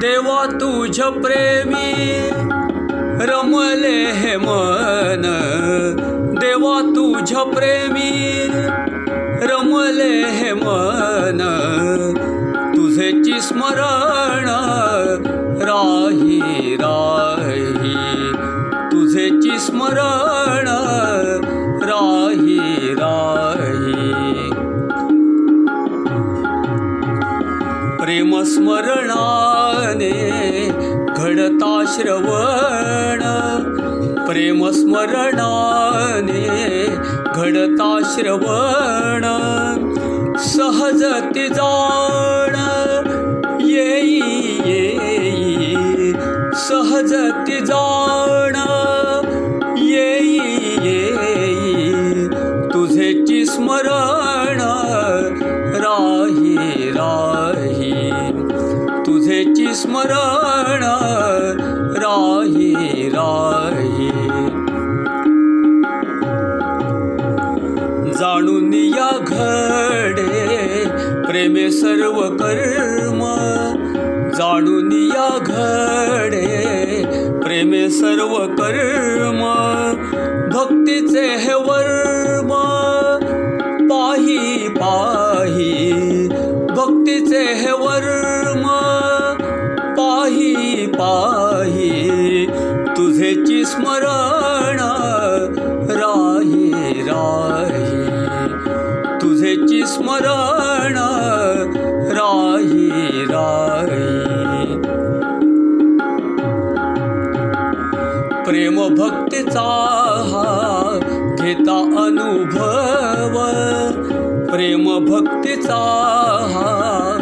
देवा तुझ प्रेमी रमले हे मन. देवा तुझ प्रेमी रमले हे मन. तुझेची स्मरण राही राही. तुझेची स्मरण राही राही प्रेमस्मरणाने घडता श्रवण प्रेमस्मरणाने घडता श्रवण सहजति जाण येई येई सहजति जाण प्रेमे जाणून या घडे प्रेमे सर्व कर्म भक्तीचे हे वर्म पाही पाही. भक्तीचे हे वर्म पाही पाही. तुझेची स्मरण प्रेम भक्तीचा हा घेता अनुभव. प्रेम भक्तीचा हा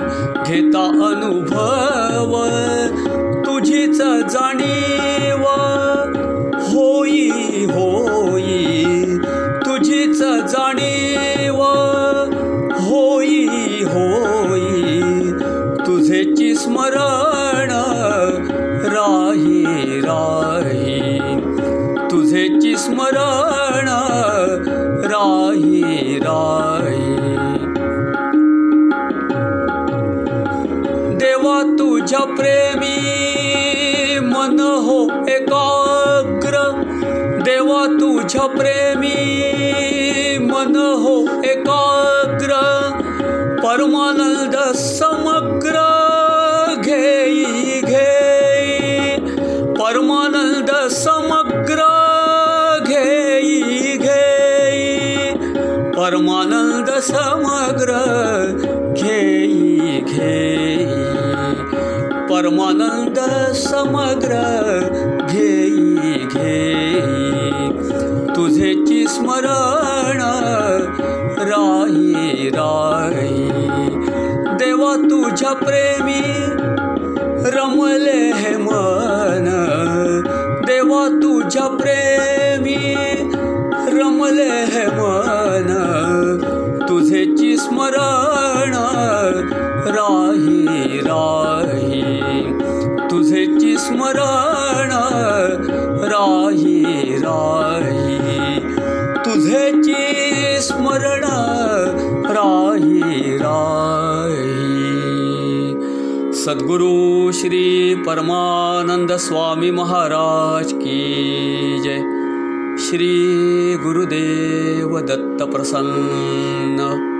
घेता अनुभव. तुझीच जाणीव. तुझेची स्मरण राही राही। देवा तुझ्या प्रेमी मन हो एकाग्र। देवा तुझ्या प्रेमी मन हो एकाग्र। परमानंद समग्र तुझेची स्मरण राही राही। देवा तुझ्या प्रेमी। रमले हे मन। देवा तुझ्या प्रेमी स्मरण राही राही। तुझेची स्मरण राही राही। सद्गुरु श्री परमानंद स्वामी महाराज की जय। श्री गुरुदेव दत्त प्रसन्न